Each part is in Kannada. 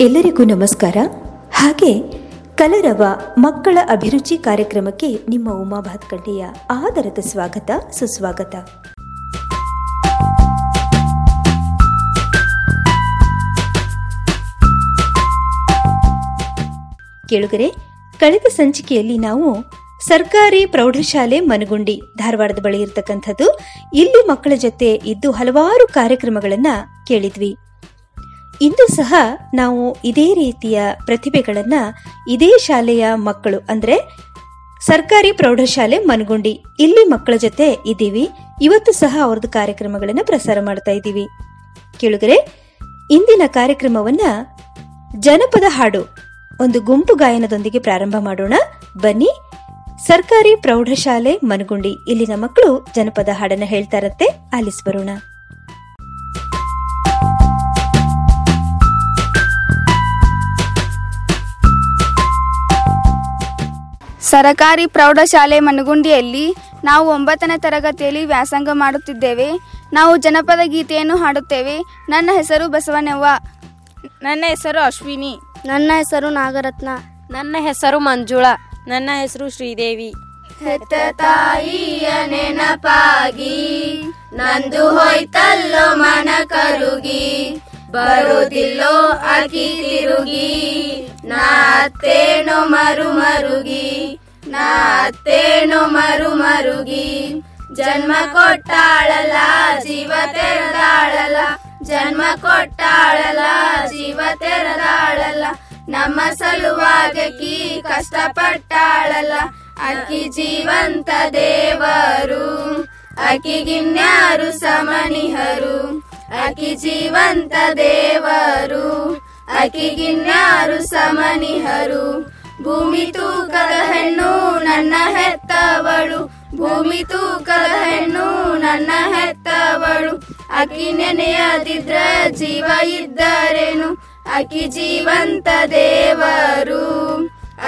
ಎಲ್ಲರಿಗೂ ನಮಸ್ಕಾರ. ಹಾಗೆ ಕಲರವ ಮಕ್ಕಳ ಅಭಿರುಚಿ ಕಾರ್ಯಕ್ರಮಕ್ಕೆ ನಿಮ್ಮ ಉಮಾ ಭಾತ್ಕಂಡೆಯ ಆದರದ ಸ್ವಾಗತ, ಸುಸ್ವಾಗತ. ಕೇಳುಗರೆ, ಕಳೆದ ಸಂಚಿಕೆಯಲ್ಲಿ ನಾವು ಸರ್ಕಾರಿ ಪ್ರೌಢಶಾಲೆ ಮನಗುಂಡಿ ಧಾರವಾಡದ ಬಳಿ ಇರತಕ್ಕಂಥದ್ದು, ಇಲ್ಲಿ ಮಕ್ಕಳ ಜೊತೆ ಇದ್ದು ಹಲವಾರು ಕಾರ್ಯಕ್ರಮಗಳನ್ನ ಕೇಳಿದ್ವಿ. ಇಂದು ಸಹ ನಾವು ಇದೇ ರೀತಿಯ ಪ್ರತಿಭೆಗಳನ್ನ ಇದೇ ಶಾಲೆಯ ಮಕ್ಕಳು, ಅಂದ್ರೆ ಸರ್ಕಾರಿ ಪ್ರೌಢಶಾಲೆ ಮನಗುಂಡಿ, ಇಲ್ಲಿ ಮಕ್ಕಳ ಜೊತೆ ಇದ್ದೀವಿ. ಇವತ್ತು ಸಹ ಅವ್ರದ್ದು ಕಾರ್ಯಕ್ರಮಗಳನ್ನ ಪ್ರಸಾರ ಮಾಡ್ತಾ ಇದ್ದೀವಿ. ಕೇಳುಗರೆ, ಇಂದಿನ ಕಾರ್ಯಕ್ರಮವನ್ನ ಜನಪದ ಹಾಡು ಒಂದು ಗುಂಪು ಗಾಯನದೊಂದಿಗೆ ಪ್ರಾರಂಭ ಮಾಡೋಣ. ಬನ್ನಿ, ಸರ್ಕಾರಿ ಪ್ರೌಢಶಾಲೆ ಮನಗುಂಡಿ, ಇಲ್ಲಿನ ಮಕ್ಕಳು ಜನಪದ ಹಾಡನ್ನ ಹೇಳ್ತಾರಂತೆ ಆಲಿಸ್ ಸರಕಾರಿ ಪ್ರೌಢಶಾಲೆ ಮನಗುಂಡಿಯಲ್ಲಿ ನಾವು ಒಂಬತ್ತನೇ ತರಗತಿಯಲ್ಲಿ ವ್ಯಾಸಂಗ ಮಾಡುತ್ತಿದ್ದೇವೆ. ನಾವು ಜನಪದ ಗೀತೆಯನ್ನು ಹಾಡುತ್ತೇವೆ. ನನ್ನ ಹೆಸರು ಬಸವನವ್ವ. ನನ್ನ ಹೆಸರು ಅಶ್ವಿನಿ. ನನ್ನ ಹೆಸರು ನಾಗರತ್ನ. ನನ್ನ ಹೆಸರು ಮಂಜುಳಾ. ನನ್ನ ಹೆಸರು ಶ್ರೀದೇವಿ. ಹೆತ್ತ ತಾಯಿಯ ನೆನಪಾಗಿ ನಂದು ಹೋಯ್ತಲ್ಲೋ ಮನ ಕರುಗಿ ಬರುದಿಲ್ಲೋ ಅಕಿ ತಿರುಗಿ ನಾತ್ತೇನೋ ಮರು ಮರುಗಿ ನಾತ್ತೇನೋ ಮರು ಮರುಗಿ. ಜನ್ಮ ಕೊಟ್ಟಾಳಲ್ಲ, ಜೀವ ತೆರೆದಾಳಲ್ಲ, ಜನ್ಮ ಕೊಟ್ಟಾಳಲ್ಲ, ಜೀವ ತೆರೆದಾಳಲ್ಲ. ನಮ್ಮ ಸಲುವಾಗಕ್ಕಿ ಕಷ್ಟಪಟ್ಟಾಳಲ್ಲ ಅಕ್ಕಿ ಜೀವಂತ ದೇವರು ಅಕ್ಕಿಗಿನ್ಯಾರು ಸಮನಿಹರು. ಅಕ್ಕಿ ಜೀವಂತ ದೇವರು ಅಕಿಗಿನ್ಯಾರು ಸಮನಿಹರು. ಭೂಮಿ ತೂಕದ ಹೆಣ್ಣು ನನ್ನ ಹೆತ್ತವಳು, ಭೂಮಿ ತೂಕದ ಹೆಣ್ಣು ನನ್ನ ಹೆತ್ತವಳು. ಅಕಿ ನೆನೆಯದಿದ್ರ ಜೀವ ಇದ್ದರೇನು? ಅಕಿ ಜೀವಂತ ದೇವರು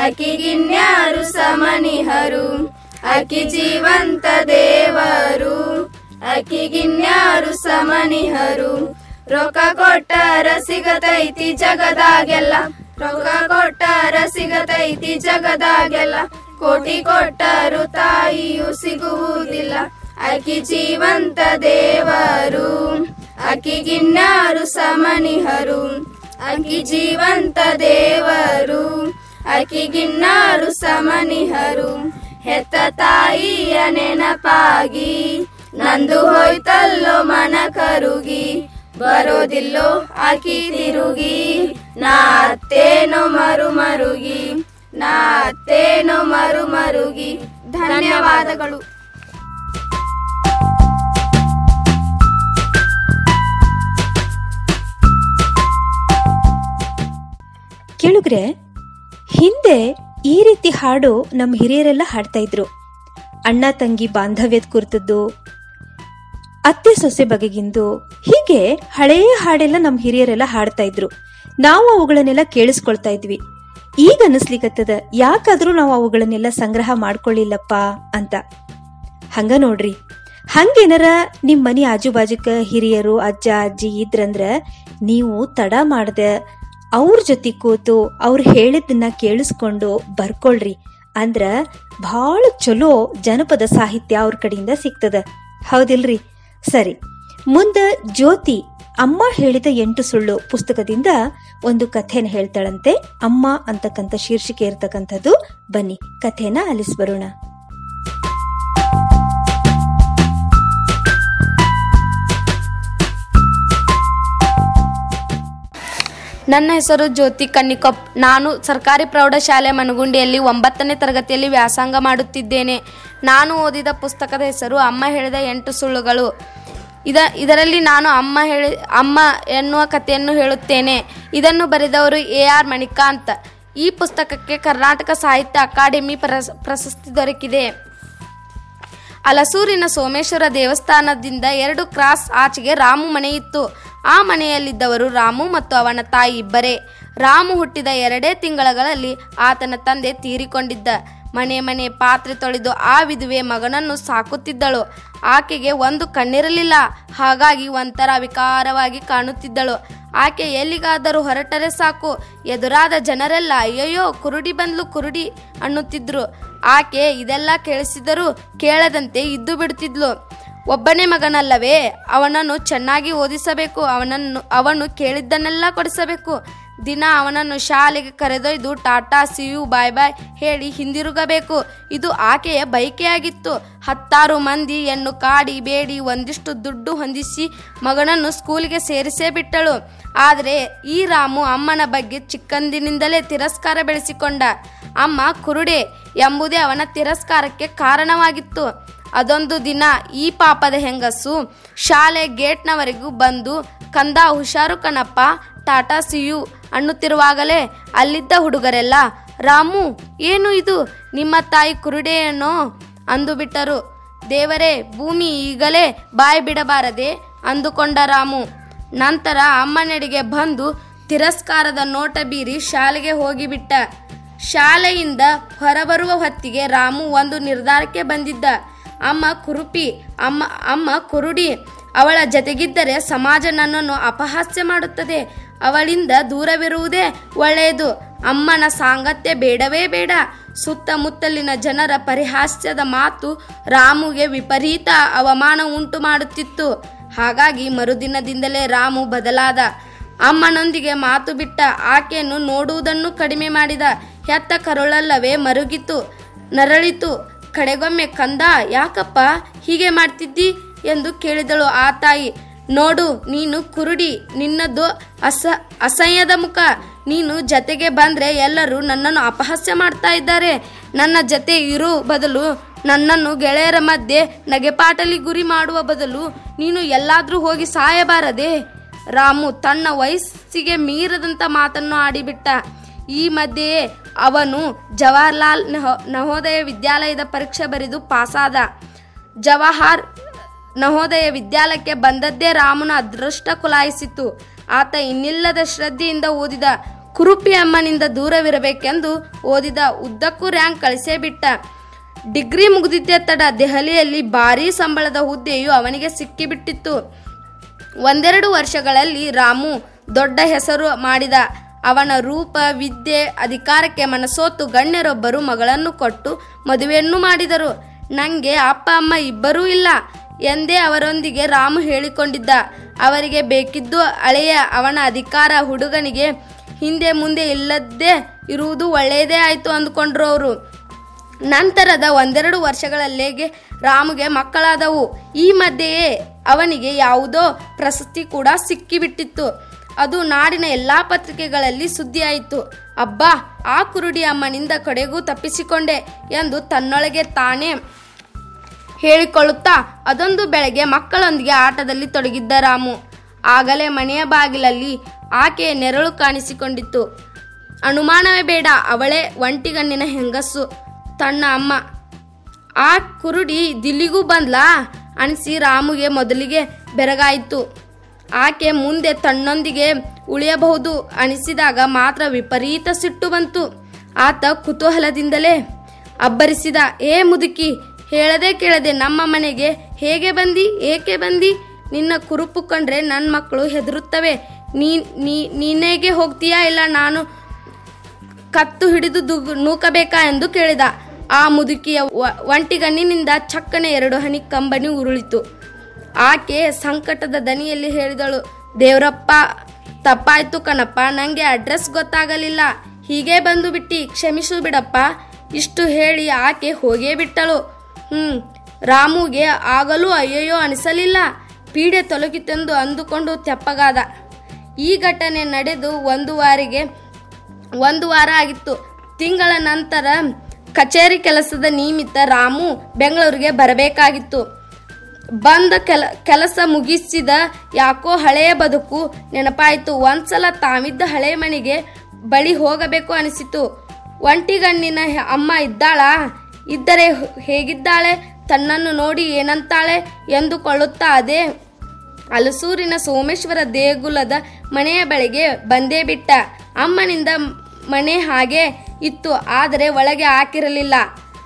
ಅಕ್ಕಿಗಿನ್ಯಾರು ಸಮನಿಹರು. ಅಕಿ ಜೀವಂತ ದೇವರು ಅಕ್ಕಿಗಿನ್ಯಾರು ಸಮನಿಹರು. ರೊಕ್ಕ ಕೊಟ್ಟಾರ ಸಿಗತೈತಿ ಜಗದಾಗೆಲ್ಲ. ರೊಕ್ಕ ಕೊಟ್ಟ ಸಿಗತೈತಿ ಜಗದಾಗೆಲ್ಲ. ಕೋಟಿ ಕೊಟ್ಟರು ತಾಯಿಯು ಸಿಗುವುದಿಲ್ಲ. ಅಕ್ಕಿ ಜೀವಂತ ದೇವರು. ಅಕ್ಕಿಗಿನ್ಯಾರು ಸಮನಿಹರು. ಅಕ್ಕಿ ಜೀವಂತ ದೇವರು. ಅಕ್ಕಿಗಿನ್ನಾರು ಸಮನಿಹರು. ಹೆತ್ತ ತಾಯಿಯ ನೆನಪಾಗಿ ನಂದು ಹೋಯ್ತಲ್ಲೋ ಮನ ಕರುಗಿ, ಬರೋದಿಲ್ಲೋ ಆಕಿ ತಿರುಗಿ. ನಾ ಅತ್ತೇನೋ ಮರು ಮರುಗಿ ನಾತ್ತೇನೋ ಮರು ಮರುಗಿ. ಧನ್ಯವಾದಗಳು. ಕೇಳುಗ್ರೆ, ಹಿಂದೆ ಈ ರೀತಿ ಹಾಡು ನಮ್ಮ ಹಿರಿಯರೆಲ್ಲ ಹಾಡ್ತಾ ಇದ್ರು. ಅಣ್ಣ, ತಂಗಿ, ಬಾಂಧವ್ಯದ ಕುರಿತದ್ದು ಅತ್ತೆ ಸೊಸೆ ಬಗೆಗಿಂದು ಹೀಗೆ ಹಳೆಯ ಹಾಡೆಲ್ಲ ನಮ್ಮ ಹಿರಿಯರೆಲ್ಲ ಹಾಡ್ತಾ ಇದ್ರು. ನಾವು ಅವುಗಳನ್ನೆಲ್ಲ ಕೇಳಿಸ್ಕೊಳ್ತಾ ಇದ್ವಿ. ಈಗ ಅನಿಸ್ಲಿಕ್ಕತ್ತದ ಯಾಕಾದ್ರೂ ನಾವು ಅವುಗಳನ್ನೆಲ್ಲ ಸಂಗ್ರಹ ಮಾಡ್ಕೊಳ್ಳಿಲ್ಲಪ್ಪ ಅಂತ. ಹಂಗ ನೋಡ್ರಿ. ಹಂಗೇನರ ನಿಮ್ ಮನಿ ಆಜು ಬಾಜುಕ ಹಿರಿಯರು, ಅಜ್ಜ, ಅಜ್ಜಿ ಇದ್ರಂದ್ರ ನೀವು ತಡ ಮಾಡ್ದ ಅವ್ರ ಜೊತೆ ಕೂತು ಅವ್ರು ಹೇಳಿದ್ದನ್ನ ಕೇಳಿಸ್ಕೊಂಡು ಬರ್ಕೊಳ್ರಿ. ಅಂದ್ರ ಬಹಳ ಚಲೋ ಜನಪದ ಸಾಹಿತ್ಯ ಅವ್ರ ಕಡೆಯಿಂದ ಸಿಗ್ತದ. ಹೌದಿಲ್ರಿ? ಸರಿ, ಮುಂದ ಜ್ಯೋತಿ ಅಮ್ಮ ಹೇಳಿದ ಎಂಟು ಸುಳ್ಳು ಪುಸ್ತಕದಿಂದ ಒಂದು ಕಥೆನ ಹೇಳ್ತಾಳಂತೆ. ಅಮ್ಮ ಅಂತಕ್ಕಂಥ ಶೀರ್ಷಿಕೆ ಇರ್ತಕ್ಕಂಥದ್ದು. ಬನ್ನಿ, ಕಥೆನ ಆಲಿಸ್ಬರೋಣ. ನನ್ನ ಹೆಸರು ಜ್ಯೋತಿ ಕನ್ನಿಕೊಪ್ ನಾನು ಸರ್ಕಾರಿ ಪ್ರೌಢಶಾಲೆ ಮನಗುಂಡಿಯಲ್ಲಿ ಒಂಬತ್ತನೇ ತರಗತಿಯಲ್ಲಿ ವ್ಯಾಸಂಗ ಮಾಡುತ್ತಿದ್ದೇನೆ. ನಾನು ಓದಿದ ಪುಸ್ತಕದ ಹೆಸರು ಅಮ್ಮ ಹೇಳಿದ ಎಂಟು ಸುಳ್ಳುಗಳು. ಇದ, ಇದರಲ್ಲಿ ನಾನು ಅಮ್ಮ ಹೇಳಿ, ಅಮ್ಮ ಎನ್ನುವ ಕಥೆಯನ್ನು ಹೇಳುತ್ತೇನೆ. ಇದನ್ನು ಬರೆದವರು ಎ ಆರ್ ಮಣಿಕಾಂತ್. ಈ ಪುಸ್ತಕಕ್ಕೆ ಕರ್ನಾಟಕ ಸಾಹಿತ್ಯ ಅಕಾಡೆಮಿ ಪ್ರಶಸ್ತಿ ದೊರಕಿದೆ. ಅಲಸೂರಿನ ಸೋಮೇಶ್ವರ ದೇವಸ್ಥಾನದಿಂದ ಎರಡು ಕ್ರಾಸ್ ಆಚೆಗೆ ರಾಮು ಮನೆಯಿತ್ತು. ಆ ಮನೆಯಲ್ಲಿದ್ದವರು ರಾಮು ಮತ್ತು ಅವನ ತಾಯಿ ಇಬ್ಬರೇ. ರಾಮು ಹುಟ್ಟಿದ ಎರಡೇ ತಿಂಗಳಲ್ಲಿ ಆತನ ತಂದೆ ತೀರಿಕೊಂಡಿದ್ದ. ಮನೆ ಮನೆ ಪಾತ್ರೆ ತೊಳೆದು ಆ ವಿಧುವೆ ಮಗನನ್ನು ಸಾಕುತ್ತಿದ್ದಳು. ಆಕೆಗೆ ಒಂದು ಕಣ್ಣಿರಲಿಲ್ಲ. ಹಾಗಾಗಿ ಒಂಥರ ವಿಕಾರವಾಗಿ ಕಾಣುತ್ತಿದ್ದಳು. ಆಕೆ ಎಲ್ಲಿಗಾದರೂ ಹೊರಟರೆ ಸಾಕು. ಎದುರಾದ ಜನರೆಲ್ಲ, ಅಯ್ಯಯ್ಯೋ, ಕುರುಡಿ ಬಂದ್ಲು, ಕುರುಡಿ ಅನ್ನುತ್ತಿದ್ರು. ಆಕೆ ಇದೆಲ್ಲ ಕೇಳಿಸಿದರೂ ಕೇಳದಂತೆ ಇದ್ದು ಬಿಡುತ್ತಿದ್ಲು. ಒಬ್ಬನೇ ಮಗನಲ್ಲವೇ, ಅವನನ್ನು ಚೆನ್ನಾಗಿ ಓದಿಸಬೇಕು, ಅವನನ್ನು, ಅವನು ಕೇಳಿದ್ದನ್ನೆಲ್ಲ ಕೊಡಿಸಬೇಕು. ದಿನ ಅವನನ್ನು ಶಾಲೆಗೆ ಕರೆದೊಯ್ದು tata see you bye bye ಹೇಳಿ ಹಿಂದಿರುಗಬೇಕು. ಇದು ಆಕೆಯ ಬಯಕೆಯಾಗಿತ್ತು. ಹತ್ತಾರು ಮಂದಿ ಕಾಡಿ ಬೇಡಿ ಒಂದಿಷ್ಟು ದುಡ್ಡು ಹೊಂದಿಸಿ ಮಗನನ್ನು ಸ್ಕೂಲಿಗೆ ಸೇರಿಸೇ ಬಿಟ್ಟಳು. ಆದರೆ ಈ ರಾಮು ಅಮ್ಮನ ಬಗ್ಗೆ ಚಿಕ್ಕಂದಿನಿಂದಲೇ ತಿರಸ್ಕಾರ ಬೆಳೆಸಿಕೊಂಡ. ಅಮ್ಮ ಕುರುಡೆ ಎಂಬುದೇ ಅವನ ತಿರಸ್ಕಾರಕ್ಕೆ ಕಾರಣವಾಗಿತ್ತು. ಅದೊಂದು ದಿನ ಈ ಪಾಪದ ಹೆಂಗಸು ಶಾಲೆ ಗೇಟ್ನವರೆಗೂ ಬಂದು, ಕಂದ ಹುಷಾರು ಕಣಪ್ಪ, ಟಾಟಾ, ಸಿಯು ಅನ್ನುತ್ತಿರುವಾಗಲೇ ಅಲ್ಲಿದ್ದ ಹುಡುಗರೆಲ್ಲ, ರಾಮು, ಏನು ಇದು? ನಿಮ್ಮ ತಾಯಿ ಕುರುಡೆಯನ್ನೋ ಅಂದು ಬಿಟ್ಟರು. ದೇವರೇ, ಭೂಮಿ ಈಗಲೇ ಬಾಯಿ ಬಿಡಬಾರದೆ? ಅಂದುಕೊಂಡ ರಾಮು. ನಂತರ ಅಮ್ಮನೆಡೆಗೆ ಬಂದು ತಿರಸ್ಕಾರದ ನೋಟ ಬೀರಿ ಶಾಲೆಗೆ ಹೋಗಿಬಿಟ್ಟ. ಶಾಲೆಯಿಂದ ಹೊರಬರುವ ಹೊತ್ತಿಗೆ ರಾಮು ಒಂದು ನಿರ್ಧಾರಕ್ಕೆ ಬಂದಿದ್ದ. ಅಮ್ಮ ಕುರುಪಿ, ಅಮ್ಮ ಅಮ್ಮ ಕುರುಡಿ, ಅವಳ ಜತೆಗಿದ್ದರೆ ಸಮಾಜ ನನ್ನನ್ನು ಅಪಹಾಸ್ಯ ಮಾಡುತ್ತದೆ. ಅವಳಿಂದ ದೂರವಿರುವುದೇ ಒಳ್ಳೆಯದು. ಅಮ್ಮನ ಸಾಂಗತ್ಯ ಬೇಡವೇ ಬೇಡ. ಸುತ್ತಮುತ್ತಲಿನ ಜನರ ಪರಿಹಾಸ್ಯದ ಮಾತು ರಾಮುಗೆ ವಿಪರೀತ ಅವಮಾನ ಉಂಟು ಮಾಡುತ್ತಿತ್ತು. ಹಾಗಾಗಿ ಮರುದಿನದಿಂದಲೇ ರಾಮು ಬದಲಾದ. ಅಮ್ಮನೊಂದಿಗೆ ಮಾತು ಬಿಟ್ಟ ಆಕೆಯನ್ನು ನೋಡುವುದನ್ನು ಕಡಿಮೆ ಮಾಡಿದ. ಹೆತ್ತ ಕರುಳಲ್ಲವೇ ಮರುಗಿತು, ನರಳಿತು. ಕಡೆಗೊಮ್ಮೆ ಕಂದ, ಯಾಕಪ್ಪ ಹೀಗೆ ಮಾಡ್ತಿದ್ದಿ? ಎಂದು ಕೇಳಿದಳು ಆ ತಾಯಿ. ನೋಡು, ನೀನು ಕುರುಡಿ, ನಿನ್ನದು ಅಸ, ಅಸಹ್ಯದ ಮುಖ. ನೀನು ಜತೆಗೆ ಬಂದ್ರೆ ಎಲ್ಲರೂ ನನ್ನನ್ನು ಅಪಹಾಸ್ಯ ಮಾಡ್ತಾ ಇದ್ದಾರೆ. ನನ್ನ ಜತೆ ಇರೋ ಬದಲು ನನ್ನನ್ನು ಗೆಳೆಯರ ಮಧ್ಯೆ ನಗೆಪಾಟಲಿ ಗುರಿ ಮಾಡುವ ಬದಲು ನೀನು ಎಲ್ಲಾದರೂ ಹೋಗಿ ಸಾಯಬಾರದೆ? ರಾಮು ತನ್ನ ವಯಸ್ಸಿಗೆ ಮೀರದಂಥ ಮಾತನ್ನು ಆಡಿಬಿಟ್ಟ. ಈ ಮಧ್ಯೆಯೇ ಅವನು ಜವಾಹರ್ಲಾಲ್ ನಹೋ- ನವೋದಯ ವಿದ್ಯಾಲಯದ ಪರೀಕ್ಷೆ ಬರೆದು ಪಾಸಾದ. ಜವಾಹರ್ ನವೋದಯ ವಿದ್ಯಾಲಯಕ್ಕೆ ಬಂದದ್ದೇ ರಾಮನ ಅದೃಷ್ಟ ಕುಲಾಯಿಸಿತು ಆತ ಇನ್ನಿಲ್ಲದ ಶ್ರದ್ಧೆಯಿಂದ ಓದಿದ ಕುರುಪಿ ಅಮ್ಮನಿಂದ ದೂರವಿರಬೇಕೆಂದು ಓದಿದ ಉದ್ದಕ್ಕೂ ರ್ಯಾಂಕ್ ಕಳಿಸೇ ಬಿಟ್ಟ. ಡಿಗ್ರಿ ಮುಗಿದಿದ್ದೇ ತಡ ದೆಹಲಿಯಲ್ಲಿ ಭಾರೀ ಸಂಬಳದ ಹುದ್ದೆಯು ಅವನಿಗೆ ಸಿಕ್ಕಿಬಿಟ್ಟಿತ್ತು. ಒಂದೆರಡು ವರ್ಷಗಳಲ್ಲಿ ರಾಮು ದೊಡ್ಡ ಹೆಸರು ಮಾಡಿದ. ಅವನ ರೂಪ, ವಿದ್ಯೆ, ಅಧಿಕಾರಕ್ಕೆ ಮನಸೋತು ಗಣ್ಯರೊಬ್ಬರು ಮಗಳನ್ನು ಕೊಟ್ಟು ಮದುವೆಯನ್ನು ಮಾಡಿದರು. ನನಗೆ ಅಪ್ಪ, ಅಮ್ಮ ಇಬ್ಬರೂ ಇಲ್ಲ. ಎಂದೇ ಅವರೊಂದಿಗೆ ರಾಮು ಹೇಳಿಕೊಂಡಿದ್ದ. ಅವರಿಗೆ ಬೇಕಿದ್ದು ಅಳೆಯ ಅವನ ಅಧಿಕಾರ, ಹುಡುಗನಿಗೆ ಹಿಂದೆ ಮುಂದೆ ಇಲ್ಲದೇ ಇರುವುದು ಒಳ್ಳೆಯದೇ ಆಯಿತು ಅಂದುಕೊಂಡ್ರು ಅವರು. ನಂತರದ ಒಂದೆರಡು ವರ್ಷಗಳಲ್ಲೇಗೆ ರಾಮುಗೆ ಮಕ್ಕಳಾದವು. ಈ ಮಧ್ಯೆಯೇ ಅವನಿಗೆ ಯಾವುದೋ ಪ್ರಶಸ್ತಿ ಕೂಡ ಸಿಕ್ಕಿಬಿಟ್ಟಿತ್ತು. ಅದು ನಾಡಿನ ಎಲ್ಲ ಪತ್ರಿಕೆಗಳಲ್ಲಿ ಸುದ್ದಿಯಾಯಿತು. ಅಬ್ಬಾ, ಆ ಕುರುಡಿ ಅಮ್ಮನಿಂದ ಕಡೆಗೂ ತಪ್ಪಿಸಿಕೊಂಡೆ ಎಂದು ತನ್ನೊಳಗೆ ತಾನೇ ಹೇಳಿಕೊಳ್ಳುತ್ತಾ ಅದೊಂದು ಬೆಳಗ್ಗೆ ಮಕ್ಕಳೊಂದಿಗೆ ಆಟದಲ್ಲಿ ತೊಡಗಿದ್ದ ರಾಮು. ಆಗಲೇ ಮನೆಯ ಬಾಗಿಲಲ್ಲಿ ಆಕೆಯ ನೆರಳು ಕಾಣಿಸಿಕೊಂಡಿತ್ತು. ಅನುಮಾನವೇ ಬೇಡ, ಅವಳೇ ಒಂಟಿಗಣ್ಣಿನ ಹೆಂಗಸು, ತನ್ನ ಅಮ್ಮ. ಆ ಕುರುಡಿ ದಿಲ್ಲಿಗೂ ಬಂದ್ಲಾ? ಅನಿಸಿ ರಾಮುಗೆ ಮೊದಲಿಗೆ ಬೆರಗಾಯಿತು. ಆಕೆ ಮುಂದೆ ತನ್ನೊಂದಿಗೆ ಉಳಿಯಬಹುದು ಅನಿಸಿದಾಗ ಮಾತ್ರ ವಿಪರೀತ ಸಿಟ್ಟು ಬಂತು. ಆತ ಕುತೂಹಲದಿಂದಲೇ ಅಬ್ಬರಿಸಿದ, ಏ ಮುದುಕಿ ಹೇಳದೆ ಕೇಳದೆ ನಮ್ಮ ಮನೆಗೆ ಹೇಗೆ ಬಂದಿ, ಏಕೆ ಬಂದಿ? ನಿನ್ನ ಕುರುಪು ಕಂಡ್ರೆ ನನ್ನ ಮಕ್ಕಳು ಹೆದರುತ್ತವೆ. ನೀ ನೀನೇಗೆ ಹೋಗ್ತೀಯಾ ಇಲ್ಲ ನಾನು ಕತ್ತು ಹಿಡಿದು ದುಗ್, ನೂಕಬೇಕಾ ಎಂದು ಕೇಳಿದ. ಆ ಮುದುಕಿಯ ಒಂಟಿಗಣ್ಣಿನಿಂದ ಚಕ್ಕನೆ ಎರಡು ಹನಿ ಕಂಬನಿ ಉರುಳಿತು. ಆಕೆ ಸಂಕಟದ ದನಿಯಲ್ಲಿ ಹೇಳಿದಳು, ದೇವರಪ್ಪ, ತಪ್ಪಾಯ್ತು ಕಣಪ್ಪ ನನಗೆ ಅಡ್ರೆಸ್ ಗೊತ್ತಾಗಲಿಲ್ಲ. ಹೀಗೆ ಬಂದು ಬಿಟ್ಟಿ, ಕ್ಷಮಿಸು ಬಿಡಪ್ಪ. ಇಷ್ಟು ಹೇಳಿ ಆಕೆ ಹೋಗೇ ಬಿಟ್ಟಳು. ಹ್ಮ್, ರಾಮುಗೆ ಆಗಲೂ ಅಯ್ಯಯ್ಯೋ ಅನಿಸಲಿಲ್ಲ. ಪೀಡೆ ತೊಲಗಿತೆಂದು ಅಂದುಕೊಂಡು ತೆಪ್ಪಗಾದ. ಈ ಘಟನೆ ನಡೆದು ಒಂದು ವಾರಿಗೆ, ಒಂದು ವಾರ ಆಗಿತ್ತು. ತಿಂಗಳ ನಂತರ ಕಚೇರಿ ಕೆಲಸದ ನಿಮಿತ್ತ ರಾಮು ಬೆಂಗಳೂರಿಗೆ ಬರಬೇಕಾಗಿತ್ತು. ಬಂದ ಕೆಲ, ಕೆಲಸ ಮುಗಿಸಿದ ಯಾಕೋ ಹಳೆಯ ಬದುಕು ನೆನಪಾಯಿತು. ಒಂದ್ಸಲ ತಾವಿದ್ದ ಹಳೆ ಮನೆಗೆ ಬಳಿ ಹೋಗಬೇಕು ಅನಿಸಿತು. ಒಂಟಿಗಣ್ಣಿನ ಅಮ್ಮ ಇದ್ದಾಳಾ? ಇದ್ದರೆ ಹೇಗಿದ್ದಾಳೆ? ತನ್ನನ್ನು ನೋಡಿ ಏನಂತಾಳೆ ಎಂದುಕೊಳ್ಳುತ್ತಾ ಅದೇ. ಅಲಸೂರಿನ ಸೋಮೇಶ್ವರ ದೇಗುಲದ ಮನೆಯ ಬಳಿಗೆ ಬಂದೇ ಬಿಟ್ಟ. ಅಮ್ಮನಿಂದ ಮನೆ ಹಾಗೆ ಇತ್ತು, ಆದರೆ ಒಳಗೆ ಹಾಕಿರಲಿಲ್ಲ.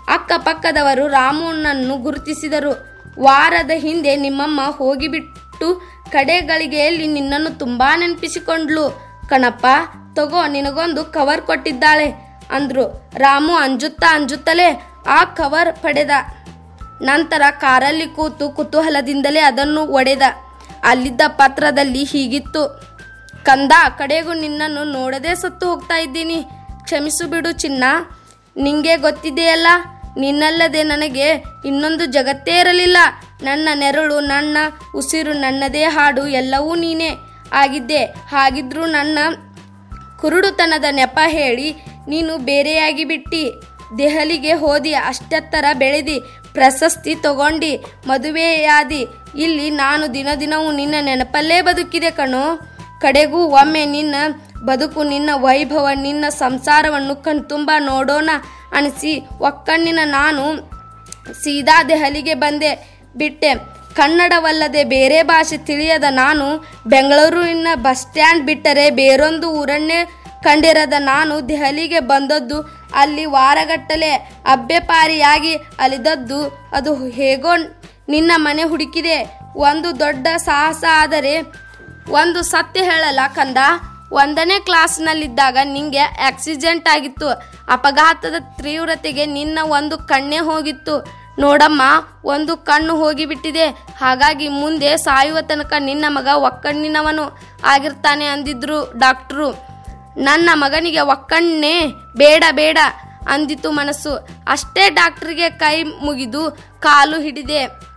ಅಕ್ಕಪಕ್ಕದವರು ರಾಮುನನ್ನು ಗುರುತಿಸಿದರು. ವಾರದ ಹಿಂದೆ ನಿಮ್ಮಮ್ಮ ಹೋಗಿಬಿಟ್ಟು ಕಡೆಗಳಿಗೆಯಲ್ಲಿ ನಿನ್ನನ್ನು ತುಂಬಾ ನೆನಪಿಸಿಕೊಂಡ್ಲು ಕಣಪ್ಪ, ತಗೋ, ನಿನಗೊಂದು ಕವರ್ ಕೊಟ್ಟಿದ್ದಾಳೆ ಅಂದ್ರು. ರಾಮು ಅಂಜುತ್ತಾ ಅಂಜುತ್ತಲೇ ಆ ಕವರ್ ಪಡೆದ ನಂತರ ಕಾರಲ್ಲಿ ಕೂತು ಕುತೂಹಲದಿಂದಲೇ ಅದನ್ನು ಒಡೆದ. ಅಲ್ಲಿದ್ದ ಪತ್ರದಲ್ಲಿ ಹೀಗಿತ್ತು. ಕಂದ, ಕಡೆಗೂ ನಿನ್ನನ್ನು ನೋಡದೆ ಸತ್ತು ಹೋಗ್ತಾ ಇದ್ದೀನಿ. ಕ್ಷಮಿಸು ಬಿಡು ಚಿನ್ನ. ನಿಂಗೆ ಗೊತ್ತಿದೆಯಲ್ಲ, ನಿನ್ನಲ್ಲದೆ ನನಗೆ ಇನ್ನೊಂದು ಜಗತ್ತೇ ಇರಲಿಲ್ಲ. ನನ್ನ ನೆರಳು, ನನ್ನ ಉಸಿರು, ನನ್ನದೇ ಹಾಡು ಎಲ್ಲವೂ ನೀನೇ ಆಗಿದ್ದೆ. ಹಾಗಿದ್ರೂ ನನ್ನ ಕುರುಡುತನದ ನೆಪ ಹೇಳಿ ನೀನು ಬೇರೆಯಾಗಿ ಬಿಟ್ಟಿ. ದೆಹಲಿಗೆ ಹೋದಿ, ಅಷ್ಟೆತ್ತರ ಬೆಳೆದಿ, ಪ್ರಶಸ್ತಿ ತಗೊಂಡಿ, ಮದುವೆಯಾದಿ. ಇಲ್ಲಿ ನಾನು ದಿನ ದಿನವೂ ನಿನ್ನ ನೆನಪಲ್ಲೇ ಬದುಕಿದೆ ಕಣೋ. ಕಡೆಗೂ ಒಮ್ಮೆ ನಿನ್ನ ಬದುಕು, ನಿನ್ನ ವೈಭವ, ನಿನ್ನ ಸಂಸಾರವನ್ನು ಕಣ್ತುಂಬ ನೋಡೋಣ ಅನಿಸಿ ಒಕ್ಕಣ್ಣಿನ ನಾನು ಸೀದಾ ದೆಹಲಿಗೆ ಬಂದೆ, ಬಿಟ್ಟೆ. ಕನ್ನಡವಲ್ಲದೆ ಬೇರೆ ಭಾಷೆ ತಿಳಿಯದ ನಾನು ಬೆಂಗಳೂರಿನ ಬಸ್ ಸ್ಟ್ಯಾಂಡ್ ಬಿಟ್ಟರೆ ಬೇರೊಂದು ಊರನ್ನೇ ಕಂಡಿರದ ನಾನು ದೆಹಲಿಗೆ ಬಂದದ್ದು ಅಲ್ಲಿ ವಾರಗಟ್ಟಲೆ ಅಬ್ಬೆಪಾರಿಯಾಗಿ ಅಲಿದದ್ದು. ಅದು ಹೇಗೋ ನಿನ್ನ ಮನೆ ಹುಡುಕಿದೆ. ಒಂದು ದೊಡ್ಡ ಸಾಹಸ ಆದರೆ ಒಂದು ಸತ್ಯ ಹೇಳಲ್ಲ ಕಂದ. ಒಂದನೇ ಕ್ಲಾಸ್ನಲ್ಲಿದ್ದಾಗ ನಿಂಗೆ ಆಕ್ಸಿಡೆಂಟ್ ಆಗಿತ್ತು. ಅಪಘಾತದ ತೀವ್ರತೆಗೆ ನಿನ್ನ ಒಂದು ಕಣ್ಣೇ ಹೋಗಿತ್ತು. ನೋಡಮ್ಮ, ಒಂದು ಕಣ್ಣು ಹೋಗಿಬಿಟ್ಟಿದೆ. ಹಾಗಾಗಿ ಮುಂದೆ ಸಾಯುವ ತನಕ ನಿನ್ನ ಮಗ ಒಕ್ಕಣ್ಣಿನವನು ಆಗಿರ್ತಾನೆ ಅಂದಿದ್ರು ಡಾಕ್ಟ್ರು. ನನ್ನ ಮಗನಿಗೆ ಒಕ್ಕಣ್ಣೆ, ಬೇಡ ಬೇಡ ಅಂದಿತು ಮನಸ್ಸು. ಅಷ್ಟೇ ಡಾಕ್ಟ್ರಿಗೆ ಕೈ ಮುಗಿದು ಕಾಲು ಹಿಡಿದೆ.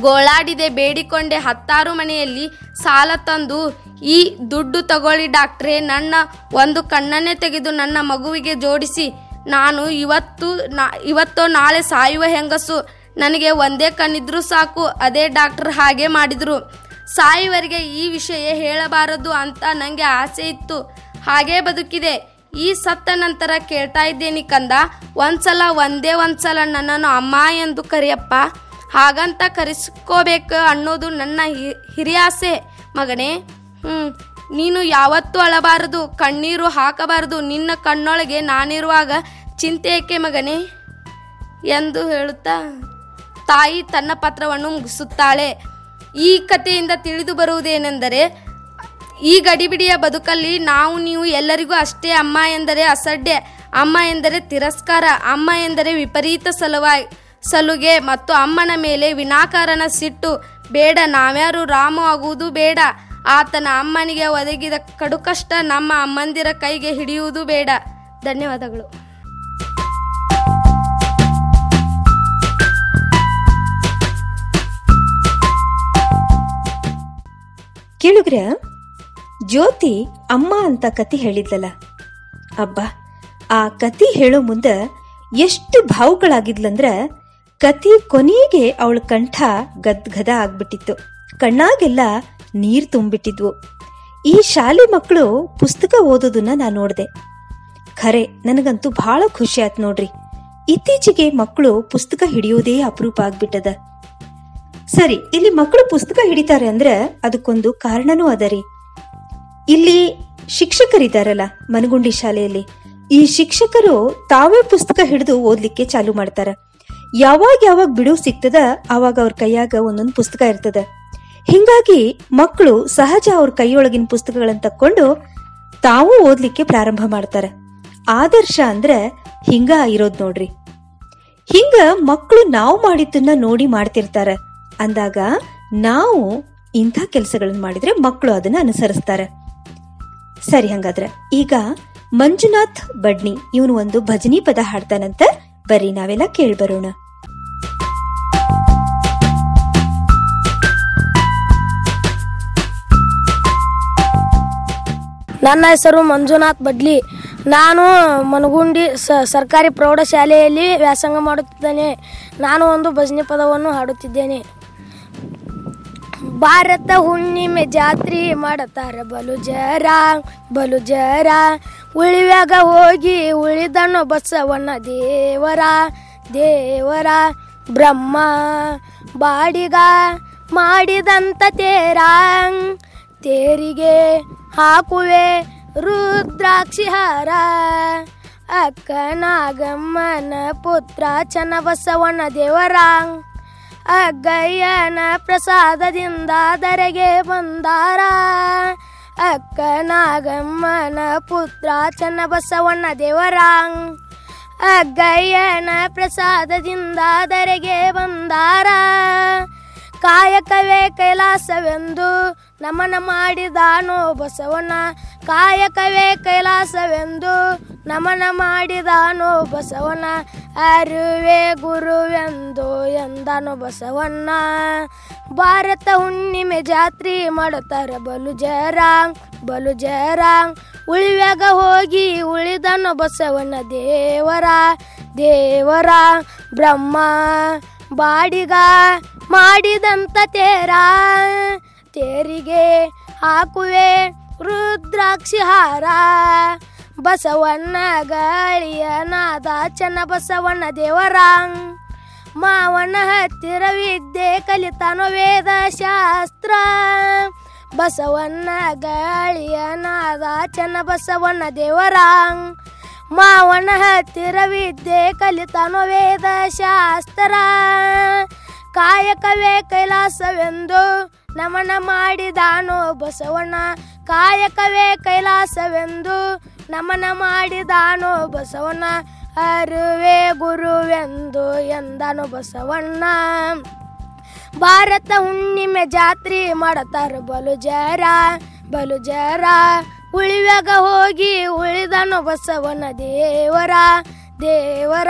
ಗೋಳಾಡಿದೆ, ಬೇಡಿಕೊಂಡೆ ಹತ್ತಾರು ಮನೆಯಲ್ಲಿ ಸಾಲ ತಂದು, ಈ ದುಡ್ಡು ತಗೊಳ್ಳಿ ಡಾಕ್ಟ್ರೇ, ನನ್ನ ಒಂದು ಕಣ್ಣನ್ನೇ ತೆಗೆದು ನನ್ನ ಮಗುವಿಗೆ ಜೋಡಿಸಿ. ನಾನು ಇವತ್ತು ನಾ, ಇವತ್ತೋ ನಾಳೆ ಸಾಯುವ ಹೆಂಗಸು. ನನಗೆ ಒಂದೇ ಕಣ್ಣಿದ್ರೂ ಸಾಕು, ಅದೇ ಡಾಕ್ಟರ್ ಹಾಗೆ ಮಾಡಿದರು. ಸಾಯುವರಿಗೆ ಈ ವಿಷಯ ಹೇಳಬಾರದು ಅಂತ ನನಗೆ ಆಸೆ ಇತ್ತು. ಹಾಗೇ ಬದುಕಿದೆ. ಈ ಸತ್ತ ನಂತರ ಕೇಳ್ತಾ ಇದ್ದೇನೆ ಕಂದ. ಒಂದ್ಸಲ ಒಂದೇ ಒಂದ್ಸಲ ನನ್ನನ್ನು ಅಮ್ಮ ಎಂದು ಕರೆಯಪ್ಪ. ಹಾಗಂತ ಕರೆಸ್ಕೋಬೇಕು ಅನ್ನೋದು ನನ್ನ ಹಿರಿಯಾಸೆ ಮಗನೇ, ಹ್ಮ್, ನೀನು ಯಾವತ್ತೂ ಅಳಬಾರದು, ಕಣ್ಣೀರು ಹಾಕಬಾರದು. ನಿನ್ನ ಕಣ್ಣೊಳಗೆ ನಾನಿರುವಾಗ ಚಿಂತೆ ಏಕೆ ಮಗನೇ? ಎಂದು ಹೇಳುತ್ತಾ, ತಾಯಿ ತನ್ನ ಪತ್ರವನ್ನು ಮುಗಿಸುತ್ತಾಳೆ. ಈ ಕಥೆಯಿಂದ ತಿಳಿದು ಬರುವುದೇನೆಂದರೆ ಈ ಗಡಿಬಿಡಿಯ ಬದುಕಲ್ಲಿ ನಾವು, ನೀವು ಎಲ್ಲರಿಗೂ ಅಷ್ಟೇ ಅಮ್ಮ ಎಂದರೆ ಅಸಡ್ಡೆ, ಅಮ್ಮ ಎಂದರೆ ತಿರಸ್ಕಾರ, ಅಮ್ಮ ಎಂದರೆ ವಿಪರೀತ ಸಲುವಾಗಿ ಸಲುಗೆ ಮತ್ತು ಅಮ್ಮನ ಮೇಲೆ ವಿನಾಕಾರಣ ಸಿಟ್ಟು. ಬೇಡ, ನಾವ್ಯಾರು ರಾಮ ಆಗುವುದು ಬೇಡ. ಆತನ ಅಮ್ಮನಿಗೆ ಒದಗಿದ ಕಡುಕಷ್ಟ ನಮ್ಮ ಅಮ್ಮಂದಿರ ಕೈಗೆ ಹಿಡಿಯುವುದು ಬೇಡ. ಧನ್ಯವಾದಗಳು. ಕೇಳುಗ್ರ ಜ್ಯೋತಿ ಅಮ್ಮ ಅಂತ ಕತಿ ಹೇಳಿದ್ಲಲ್ಲ. ಅಬ್ಬ, ಆ ಕತಿ ಹೇಳೋ ಮುಂದ ಎಷ್ಟು ಭಾವುಗಳಾಗಿದ್ಲಂದ್ರ ಕತಿ ಕೊನೆಗೆ ಅವಳ ಕಂಠ ಗದ್ಗದ ಆಗ್ಬಿಟ್ಟಿತ್ತು. ಕಣ್ಣಾಗೆಲ್ಲ ನೀರ್ ತುಂಬಿಟ್ಟಿದ್ವು. ಈ ಶಾಲೆ ಮಕ್ಕಳು ಪುಸ್ತಕ ಓದೋದನ್ನ ನಾ ನೋಡಿದೆ. ಖರೆ, ನನಗಂತೂ ಬಹಳ ಖುಷಿ ಆಯ್ತು ನೋಡ್ರಿ. ಇತ್ತೀಚೆಗೆ ಮಕ್ಕಳು ಪುಸ್ತಕ ಹಿಡಿಯೋದೇ ಅಪರೂಪ ಆಗ್ಬಿಟ್ಟದ. ಸರಿ, ಇಲ್ಲಿ ಮಕ್ಕಳು ಪುಸ್ತಕ ಹಿಡಿತಾರೆ ಅಂದ್ರೆ ಅದಕ್ಕೊಂದು ಕಾರಣನೂ ಅದರಿ ಇಲ್ಲಿ ಶಿಕ್ಷಕರಿದ್ದಾರಲ್ಲ ಮನಗುಂಡಿ ಶಾಲೆಯಲ್ಲಿ. ಈ ಶಿಕ್ಷಕರು ತಾವೇ ಪುಸ್ತಕ ಹಿಡಿದು ಓದ್ಲಿಕ್ಕೆ ಚಾಲು ಮಾಡ್ತಾರ. ಯಾವಾಗ ಯಾವಾಗ ಬಿಡು ಸಿಗ್ತದ, ಆವಾಗ ಅವ್ರ ಕೈಯಾಗ ಒಂದೊಂದು ಪುಸ್ತಕ ಇರ್ತದ. ಹಿಂಗಾಗಿ ಮಕ್ಕಳು ಸಹಜ ಅವ್ರ ಕೈಯೊಳಗಿನ ಪುಸ್ತಕಗಳನ್ನು ತಕ್ಕೊಂಡು ತಾವು ಓದ್ಲಿಕ್ಕೆ ಪ್ರಾರಂಭ ಮಾಡ್ತಾರ. ಆದರ್ಶ ಅಂದ್ರೆ ಹಿಂಗ ಇರೋದ್ ನೋಡ್ರಿ. ಹಿಂಗ ಮಕ್ಕಳು ನಾವು ಮಾಡಿದ್ದನ್ನ ನೋಡಿ ಮಾಡ್ತಿರ್ತಾರ. ಅಂದಾಗ ನಾವು ಇಂಥ ಕೆಲಸಗಳನ್ನು ಮಾಡಿದ್ರೆ ಮಕ್ಕಳು ಅದನ್ನ ಅನುಸರಿಸ್ತಾರೆ. ಸರಿ ಹಂಗಾದ್ರೆ, ಈಗ ಮಂಜುನಾಥ್ ಬಡ್ನಿ, ಇವನು ಒಂದು ಭಜನಿ ಪದ ಹಾಡ್ತಾನಂತ ಬರ್ರಿ ನಾವೆಲ್ಲ ಕೇಳ್ಬರೋಣ. ನನ್ನ ಹೆಸರು ಮಂಜುನಾಥ್ ಬಡ್ಲಿ. ನಾನು ಮನಗುಂಡಿ ಸರ್ಕಾರಿ ಪ್ರೌಢಶಾಲೆಯಲ್ಲಿ ವ್ಯಾಸಂಗ ಮಾಡುತ್ತಿದ್ದೇನೆ. ನಾನು ಒಂದು ಭಜನೆ ಪದವನ್ನು ಹಾಡುತ್ತಿದ್ದೇನೆ. ಭಾರತ ಹುಣ್ಣಿಮೆ ಜಾತ್ರೆ ಮಾಡತಾರ. ಬಲು ಜರ ಬಲು ಜರ ಉಳಿವ್ಯಾಗ ಹೋಗಿ ಉಳಿದನು ಬಸವಣ್ಣ ದೇವರ ದೇವರ ಬ್ರಹ್ಮ. ಬಾಡಿಗ ಮಾಡಿದಂತ ತೇರ, ತೇರಿಗೆ ಹಾಕುವೆ ರುದ್ರಾಕ್ಷಿ ಹಾರ. ಅಕ್ಕ ನಾಗಮ್ಮನ ಪುತ್ರ ಚನ್ನಬಸವಣ್ಣ ದೇವರ. ಅಗ್ಗಯ್ಯನ ಪ್ರಸಾದದಿಂದ ದರೆಗೆ ಬಂದಾರ. ಅಕ್ಕ ನಾಗಮ್ಮನ ಪುತ್ರ ಚನ್ನಬಸವಣ್ಣ ದೇವರ. ಅಗ್ಗಯ್ಯನ ಪ್ರಸಾದದಿಂದ ದರೆಗೆ ಬಂದಾರ. ಕಾಯಕವೇ ಕೈಲಾಸವೆಂದು ನಮನ ಮಾಡಿದಾನೋ ಬಸವಣ್ಣ. ಕಾಯಕವೇ ಕೈಲಾಸವೆಂದು ನಮನ ಮಾಡಿದಾನೋ ಬಸವಣ್ಣ. ಅರಿವೆ ಗುರುವೆಂದು ಎಂದನು ಬಸವಣ್ಣ. ಭಾರತ ಹುಣ್ಣಿಮೆ ಜಾತ್ರೆ ಮಾಡುತ್ತಾರೆ ಬಲು ಜರಾಂಗ್ ಬಲು ಜರಾಂಗ್ ಉಳಿವಾಗ ಹೋಗಿ ಉಳಿದನು ಬಸವಣ್ಣ ದೇವರ ದೇವರ ಬ್ರಹ್ಮ. ಬಾಡಿಗ ಮಾಡಿದಂತ ತೇರ, ತೇರಿಗೆ ಹಾಕುವೆ ರುದ್ರಾಕ್ಷಿ ಹಾರ. ಬಸವಣ್ಣ ಗಾಳಿಯ ನಾದ, ಚನ್ನ ಬಸವಣ್ಣ ದೇವರ. ಮಾವನ ಹತ್ತಿರ ವಿದ್ಯೆ ಕಲಿತಾನು ವೇದ ಶಾಸ್ತ್ರ. ಬಸವಣ್ಣ ಗಾಳಿಯ ನಾದ, ಚನ್ನ ಬಸವಣ್ಣ ದೇವರ. ಮಾವನ ಹತ್ತಿರ ವಿದ್ಯೆ ಕಲಿತಾನು ವೇದ ಶಾಸ್ತ್ರ. ಕಾಯಕವೇ ಕೈಲಾಸವೆಂದು ನಮನ ಮಾಡಿದಾನು ಬಸವಣ್ಣ. ಕಾಯಕವೇ ಕೈಲಾಸವೆಂದು ನಮನ ಮಾಡಿದಾನೋ ಬಸವಣ್ಣ. ಅರುವೆ ಗುರುವೆಂದು ಎಂದನು ಬಸವಣ್ಣ. ಭಾರತ ಹುಣ್ಣಿಮೆ ಜಾತ್ರೆ ಮಾಡತಾರ ಬಲು ಜರ ಬಲು ಜರ ಉಳಿವಾಗ ಹೋಗಿ ಉಳಿದನು ಬಸವನ ದೇವರ. ದೇವರ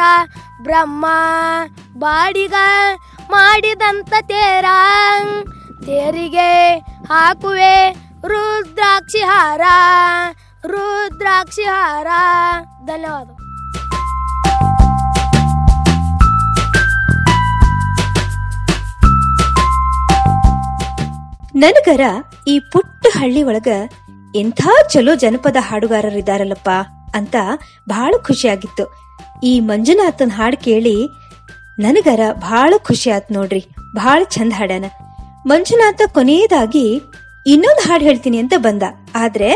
ಬ್ರಹ್ಮ ಬಾಡಿಗ ಮಾಡಿದಂತ ತೇರ. ತೇರಿಗೆ ಹಾಕುವೆ ರುದ್ರಾಕ್ಷಿ ಹಾರ. ರುದ್ರಾಕ್ಷಿ ಹಾರ ಧನ್ಯವಾದ. ನನಗರ ಈ ಪುಟ್ಟ ಹಳ್ಳಿ ಒಳಗ ಎಂಥ ಚಲೋ ಜನಪದ ಹಾಡುಗಾರರಿದಾರಲ್ಲಪ್ಪ ಅಂತ ಬಹಳ ಖುಷಿಯಾಗಿತ್ತು. ಈ ಮಂಜುನಾಥನ್ ಹಾಡು ಕೇಳಿ ನನಗರ ಬಹಳ ಖುಷಿ ಆತ್ ನೋಡ್ರಿ ಬಹಳ ಚಂದ ಹಾಡ್ಯಾನ. ಮಂಜುನಾಥ ಕೊನೆಯದಾಗಿ ಇನ್ನೊಂದು ಹಾಡು ಹೇಳ್ತೀನಿ ಅಂತ ಬಂದ. ಆದ್ರೆ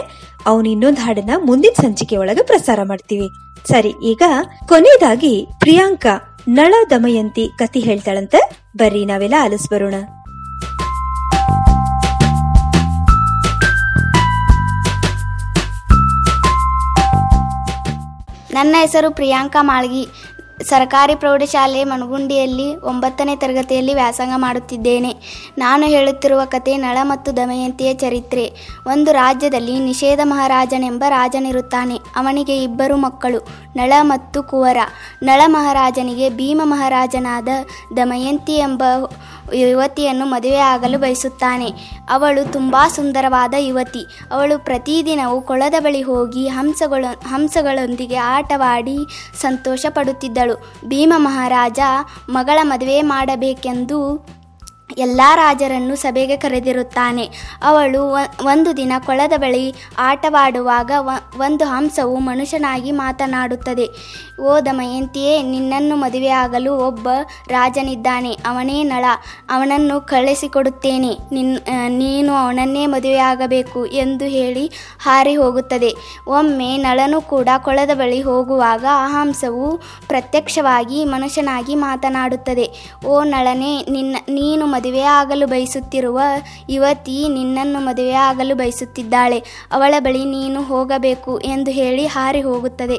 ಅವನು ಇನ್ನೊಂದು ಹಾಡನ್ನ ಮುಂದಿನ ಸಂಚಿಕೆ ಒಳಗ ಪ್ರಸಾರ ಮಾಡ್ತೀವಿ. ಸರಿ, ಈಗ ಕೊನೆಯದಾಗಿ ಪ್ರಿಯಾಂಕಾ ನಳ ದಮಯಂತಿ ಕತಿ ಹೇಳ್ತಾಳಂತ ಬರ್ರಿ, ನಾವೆಲ್ಲ ಆಲಿಸ್ ಬರೋಣ. ನನ್ನ ಹೆಸರು ಪ್ರಿಯಾಂಕಾ ಮಾಳ್ಗಿ. ಸರ್ಕಾರಿ ಪ್ರೌಢಶಾಲೆ ಮಣಗುಂಡಿಯಲ್ಲಿ ಒಂಬತ್ತನೇ ತರಗತಿಯಲ್ಲಿ ವ್ಯಾಸಂಗ ಮಾಡುತ್ತಿದ್ದೇನೆ. ನಾನು ಹೇಳುತ್ತಿರುವ ಕತೆ ನಳ ಮತ್ತು ದಮಯಂತಿಯ ಚರಿತ್ರೆ. ಒಂದು ರಾಜ್ಯದಲ್ಲಿ ನಿಷೇಧ ಮಹಾರಾಜನೆಂಬ ರಾಜನಿರುತ್ತಾನೆ. ಅವನಿಗೆ ಇಬ್ಬರು ಮಕ್ಕಳು. ನಳ ಮತ್ತು ಕುವರ. ನಳ ಮಹಾರಾಜನಿಗೆ ಭೀಮ ಮಹಾರಾಜನಾದ ದಮಯಂತಿ ಎಂಬ ಯುವತಿಯನ್ನು ಮದುವೆಯಾಗಲು ಬಯಸುತ್ತಾನೆ. ಅವಳು ತುಂಬ ಸುಂದರವಾದ ಯುವತಿ. ಅವಳು ಪ್ರತಿದಿನವೂ ಕೊಳದ ಬಳಿ ಹೋಗಿ ಹಂಸಗಳ, ಹಂಸಗಳೊಂದಿಗೆ ಆಟವಾಡಿ ಸಂತೋಷ ಪಡುತ್ತಿದ್ದಳು ಭೀಮ ಮಹಾರಾಜ ಮಗಳ ಮದುವೆ ಮಾಡಬೇಕೆಂದು ಎಲ್ಲ ರಾಜರನ್ನು ಸಭೆಗೆ ಕರೆದಿರುತ್ತಾನೆ. ಅವಳು ಒಂದು ದಿನ ಕೊಳದ ಬಳಿ ಆಟವಾಡುವಾಗ ಒಂದು ಹಂಸವು ಮನುಷ್ಯನಾಗಿ ಮಾತನಾಡುತ್ತದೆ. ಓ ದಮಯಂತಿಯೇ, ನಿನ್ನನ್ನು ಮದುವೆಯಾಗಲು ಒಬ್ಬ ರಾಜನಿದ್ದಾನೆ. ಅವನೇ ನಳ. ಅವನನ್ನು ಕಳಿಸಿಕೊಡುತ್ತೇನೆ ನಿನ್ ನೀನು ಅವನನ್ನೇ ಮದುವೆಯಾಗಬೇಕು ಎಂದು ಹೇಳಿ ಹಾರಿ ಹೋಗುತ್ತದೆ. ಒಮ್ಮೆ ನಳನು ಕೂಡ ಕೊಳದ ಬಳಿ ಹೋಗುವಾಗ ಆ ಹಂಸವು ಪ್ರತ್ಯಕ್ಷವಾಗಿ ಮನುಷ್ಯನಾಗಿ ಮಾತನಾಡುತ್ತದೆ. ಓ ನಳನೇ, ನಿನ್ನ, ನೀನು ಮದುವೆಯಾಗಲು ಬಯಸುತ್ತಿರುವ ಯುವತಿ ನಿನ್ನನ್ನು ಮದುವೆಯಾಗಲು ಬಯಸುತ್ತಿದ್ದಾಳೆ. ಅವಳ ಬಳಿ ನೀನು ಹೋಗಬೇಕು ಎಂದು ಹೇಳಿ ಹಾರಿ ಹೋಗುತ್ತದೆ.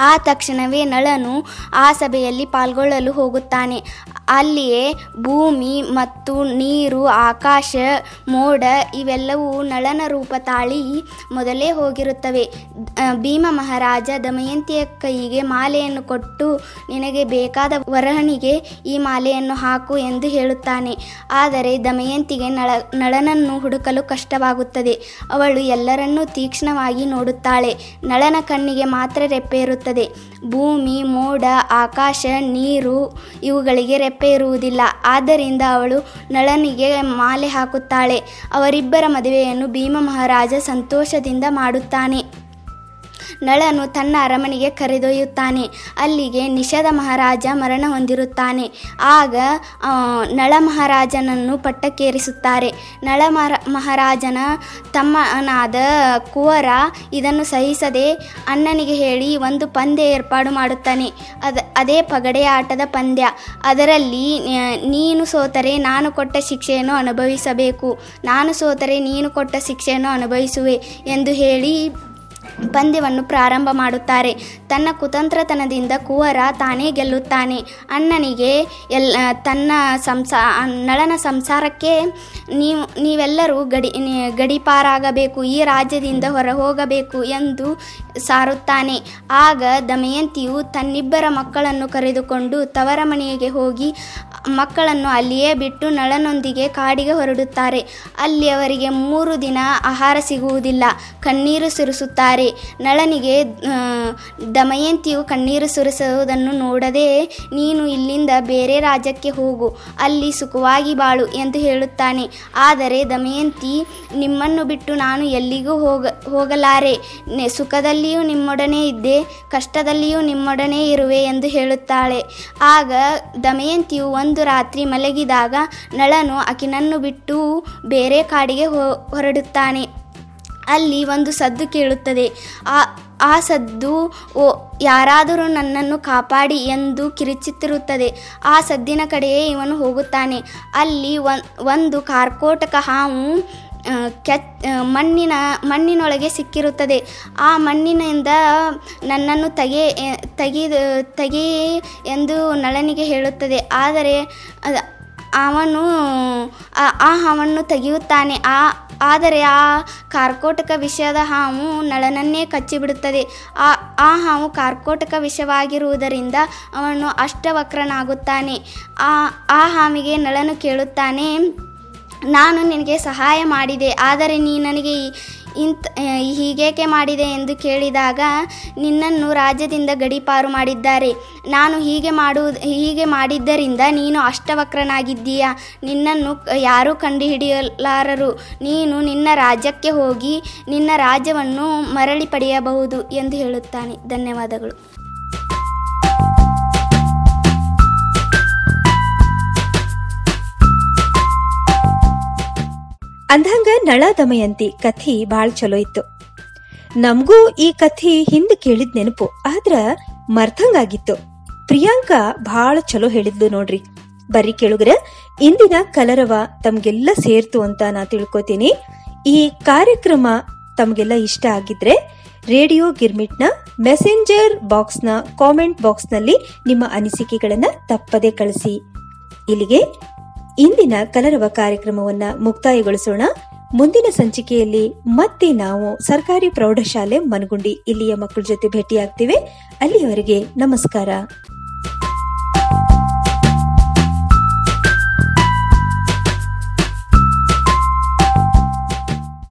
ಆ ತಕ್ಷಣವೇ ನಳನು ಆ ಸಭೆಯಲ್ಲಿ ಪಾಲ್ಗೊಳ್ಳಲು ಹೋಗುತ್ತಾನೆ. ಅಲ್ಲಿಯೇ ಭೂಮಿ ಮತ್ತು ನೀರು, ಆಕಾಶ, ಮೋಡ ಇವೆಲ್ಲವೂ ನಳನ ರೂಪ ತಾಳಿ ಮೊದಲೇ ಹೋಗಿರುತ್ತವೆ. ಭೀಮ ಮಹಾರಾಜ ದಮಯಂತಿಯ ಕೈಗೆ ಮಾಲೆಯನ್ನು ಕೊಟ್ಟು, ನಿನಗೆ ಬೇಕಾದ ವರಹಣಿಗೆ ಈ ಮಾಲೆಯನ್ನು ಹಾಕು ಎಂದು ಹೇಳುತ್ತಾನೆ. ಆದರೆ ದಮಯಂತಿಗೆ ನಳ, ನಳನನ್ನು ಹುಡುಕಲು ಕಷ್ಟವಾಗುತ್ತದೆ. ಅವಳು ಎಲ್ಲರನ್ನೂ ತೀಕ್ಷ್ಣವಾಗಿ ನೋಡುತ್ತಾಳೆ. ನಳನ ಕಣ್ಣಿಗೆ ಮಾತ್ರ ರೆಪ್ಪೆ ಇರುತ್ತದೆ ಭೂಮಿ, ಮೋಡ, ಆಕಾಶ, ನೀರು ಇವುಗಳಿಗೆ ರೆಪ್ಪೆ ಇರುವುದಿಲ್ಲ ಆದ್ದರಿಂದ ಅವಳು ನಳನಿಗೆ ಮಾಲೆ ಹಾಕುತ್ತಾಳೆ. ಅವರಿಬ್ಬರ ಮದುವೆಯನ್ನು ಭೀಮ ಮಹಾರಾಜ ಸಂತೋಷದಿಂದ ಮಾಡುತ್ತಾನೆ. ನಳನು ತನ್ನ ಅರಮನೆಗೆ ಕರೆದೊಯ್ಯುತ್ತಾನೆ. ಅಲ್ಲಿಗೆ ನಿಷಧ ಮಹಾರಾಜ ಮರಣ ಹೊಂದಿರುತ್ತಾನೆ. ಆಗ ನಳ ಮಹಾರಾಜನನ್ನು ಪಟ್ಟಕ್ಕೇರಿಸುತ್ತಾರೆ. ನಳ ಮಹಾರ- ಮಹಾರಾಜನ ತಮ್ಮನಾದ ಕುವರ ಇದನ್ನು ಸಹಿಸದೆ ಅಣ್ಣನಿಗೆ ಹೇಳಿ ಒಂದು ಪಂದ್ಯ ಏರ್ಪಾಡು ಮಾಡುತ್ತಾನೆ. ಅದ, ಅದೇ ಪಗಡೆ ಆಟದ ಪಂದ್ಯ. ಅದರಲ್ಲಿ ನೀನು ಸೋತರೆ ನಾನು ಕೊಟ್ಟ ಶಿಕ್ಷೆಯನ್ನು ಅನುಭವಿಸಬೇಕು. ನಾನು ಸೋತರೆ ನೀನು ಕೊಟ್ಟ ಶಿಕ್ಷೆಯನ್ನು ಅನುಭವಿಸುವೆ ಎಂದು ಹೇಳಿ ಪಂದ್ಯವನ್ನು ಪ್ರಾರಂಭ ಮಾಡುತ್ತಾರೆ. ತನ್ನ ಕುತಂತ್ರತನದಿಂದ ಕುವರ ತಾನೇ ಗೆಲ್ಲುತ್ತಾನೆ. ಅಣ್ಣನಿಗೆ ಎಲ್ಲ ತನ್ನ ಸಂಸಾ, ನಳನ ಸಂಸಾರಕ್ಕೆ ನೀವು, ನೀವೆಲ್ಲರೂ ಗಡಿ ಗಡಿಪಾರಾಗಬೇಕು, ಈ ರಾಜ್ಯದಿಂದ ಹೊರ ಹೋಗಬೇಕು ಎಂದು ಸಾರುತ್ತಾನೆ. ಆಗ ದಮಯಂತಿಯು ತನ್ನಿಬ್ಬರ ಮಕ್ಕಳನ್ನು ಕರೆದುಕೊಂಡು ತವರ ಮನೆಗೆ ಹೋಗಿ ಮಕ್ಕಳನ್ನು ಅಲ್ಲಿಯೇ ಬಿಟ್ಟು ನಳನೊಂದಿಗೆ ಕಾಡಿಗೆ ಹೊರಡುತ್ತಾರೆ. ಅಲ್ಲಿ ಅವರಿಗೆ ಮೂರು ದಿನ ಆಹಾರ ಸಿಗುವುದಿಲ್ಲ. ಕಣ್ಣೀರು ಸುರಿಸುತ್ತಾರೆ. ನಳನಿಗೆ ದಮಯಂತಿಯು ಕಣ್ಣೀರು ಸುರಿಸುವುದನ್ನು ನೋಡದೆ, ನೀನು ಇಲ್ಲಿಂದ ಬೇರೆ ರಾಜ್ಯಕ್ಕೆ ಹೋಗು. ಅಲ್ಲಿ ಸುಖವಾಗಿ ಬಾಳು ಎಂದು ಹೇಳುತ್ತಾನೆ. ಆದರೆ ದಮಯಂತಿ, ನಿಮ್ಮನ್ನು ಬಿಟ್ಟು ನಾನು ಎಲ್ಲಿಗೂ ಹೋಗ, ಹೋಗಲಾರೆ. ಸುಖದಲ್ಲಿಯೂ ನಿಮ್ಮೊಡನೆ ಇದ್ದೆ, ಕಷ್ಟದಲ್ಲಿಯೂ ನಿಮ್ಮೊಡನೆ ಇರುವೆ ಎಂದು ಹೇಳುತ್ತಾಳೆ. ಆಗ ದಮಯಂತಿಯು ಒಂದು ರಾತ್ರಿ ಮಲಗಿದಾಗ ನಳನು ಆಕಿನನ್ನು ಬಿಟ್ಟು ಬೇರೆ ಕಾಡಿಗೆ ಹೊರಡುತ್ತಾನೆ. ಅಲ್ಲಿ ಒಂದು ಸದ್ದು ಕೇಳುತ್ತದೆ. ಆ ಆ ಸದ್ದು, ಓ, ಯಾರಾದರೂ ನನ್ನನ್ನು ಕಾಪಾಡಿ ಎಂದು ಕಿರಿಚುತ್ತಿರುತ್ತದೆ. ಆ ಸದ್ದಿನ ಕಡೆಯೇ ಇವನು ಹೋಗುತ್ತಾನೆ. ಅಲ್ಲಿ ಒಂದು ಕಾರ್ಕೋಟಕ ಹಾವು ಆ, ಮಣ್ಣಿನ ಮಣ್ಣಿನೊಳಗೆ ಸಿಕ್ಕಿರುತ್ತದೆ. ಆ ಮಣ್ಣಿನಿಂದ ನನ್ನನ್ನು ತೆಗೆ ತೆಗೆದು ತೆಗೆ ಎಂದು ನಳನಿಗೆ ಹೇಳುತ್ತದೆ. ಆದರೆ ಅವನು ಆ ಹಾವನ್ನು ತೆಗೆಯುತ್ತಾನೆ. ಆ ಆದರೆ ಆ ಕಾರ್ಕೋಟಕ ವಿಷಯದ ಹಾವು ನಳನನ್ನೇ ಕಚ್ಚಿಬಿಡುತ್ತದೆ. ಆ ಆ ಹಾವು ಕಾರ್ಕೋಟಕ ವಿಷವಾಗಿರುವುದರಿಂದ ಅವನು ಅಷ್ಟವಕ್ರನಾಗುತ್ತಾನೆ. ಆ ಆ ಹಾವಿಗೆ ನಳನು ಕೇಳುತ್ತಾನೆ. ನಾನು ನಿನಗೆ ಸಹಾಯ ಮಾಡಿದೆ, ಆದರೆ ನೀ ನನಗೆ ಇಂತ ಹೀಗೇಕೆ ಮಾಡಿದೆ ಎಂದು ಕೇಳಿದಾಗ ನಿನ್ನನ್ನು ರಾಜ್ಯದಿಂದ ಗಡೀಪಾರು ಮಾಡಿದ್ದಾರೆ. ನಾನು ಹೀಗೆ ಮಾಡುವುದು ಹೀಗೆ ಮಾಡಿದ್ದರಿಂದ ನೀನು ಅಷ್ಟವಕ್ರನಾಗಿದ್ದೀಯ? ನಿನ್ನನ್ನು ಯಾರೂ ಕಂಡುಹಿಡಿಯಲಾರರು. ನೀನು ನಿನ್ನ ರಾಜ್ಯಕ್ಕೆ ಹೋಗಿ ನಿನ್ನ ರಾಜ್ಯವನ್ನು ಮರಳಿ ಪಡೆಯಬಹುದು ಎಂದು ಹೇಳುತ್ತಾನೆ. ಧನ್ಯವಾದಗಳು. ಅಂದಂಗ ನಳ ದಮಯಂತಿ ಕಥಿ ಬಾಳ್ ಚಲೋ ಇತ್ತು ನಮಗೂ ಈ ಕಥಿ ಹಿಂದ್ ಕೇಳಿದ್ ನೆನಪು, ಆದ್ರ ಮರ್ತಂಗಾಗಿತ್ತು. ಪ್ರಿಯಾಂಕಾ ಭಾಳ ಚಲೋ ಹೇಳಿದ್ಲು ನೋಡ್ರಿ. ಬರ್ರಿ ಕೇಳುಗ್ರ, ಇಂದಿನ ಕಲರವ ತಮ್ಗೆಲ್ಲ ಸೇರ್ತು ಅಂತ ನಾ ತಿಳ್ಕೊತೀನಿ. ಈ ಕಾರ್ಯಕ್ರಮ ತಮ್ಗೆಲ್ಲ ಇಷ್ಟ ಆಗಿದ್ರೆ ರೇಡಿಯೋ ಗಿರ್ಮಿಟ್ನ, ಮೆಸೆಂಜರ್ ಬಾಕ್ಸ್ನ, ಕಾಮೆಂಟ್ ಬಾಕ್ಸ್ನಲ್ಲಿ ನಿಮ್ಮ ಅನಿಸಿಕೆಗಳನ್ನ ತಪ್ಪದೆ ಕಳಿಸಿ. ಇಲ್ಲಿಗೆ ಇಂದಿನ ಕಲರವ ಕಾರ್ಯಕ್ರಮವನ್ನ ಮುಕ್ತಾಯಗೊಳಿಸೋಣ. ಮುಂದಿನ ಸಂಚಿಕೆಯಲ್ಲಿ ಮತ್ತೆ ನಾವು ಸರ್ಕಾರಿ ಪ್ರೌಢಶಾಲೆ ಮನಗುಂಡಿ ಇಲ್ಲಿಯ ಮಕ್ಕಳ ಜೊತೆ ಭೇಟಿಯಾಗ್ತೇವೆ. ಅಲ್ಲಿಯವರೆಗೆ ನಮಸ್ಕಾರ.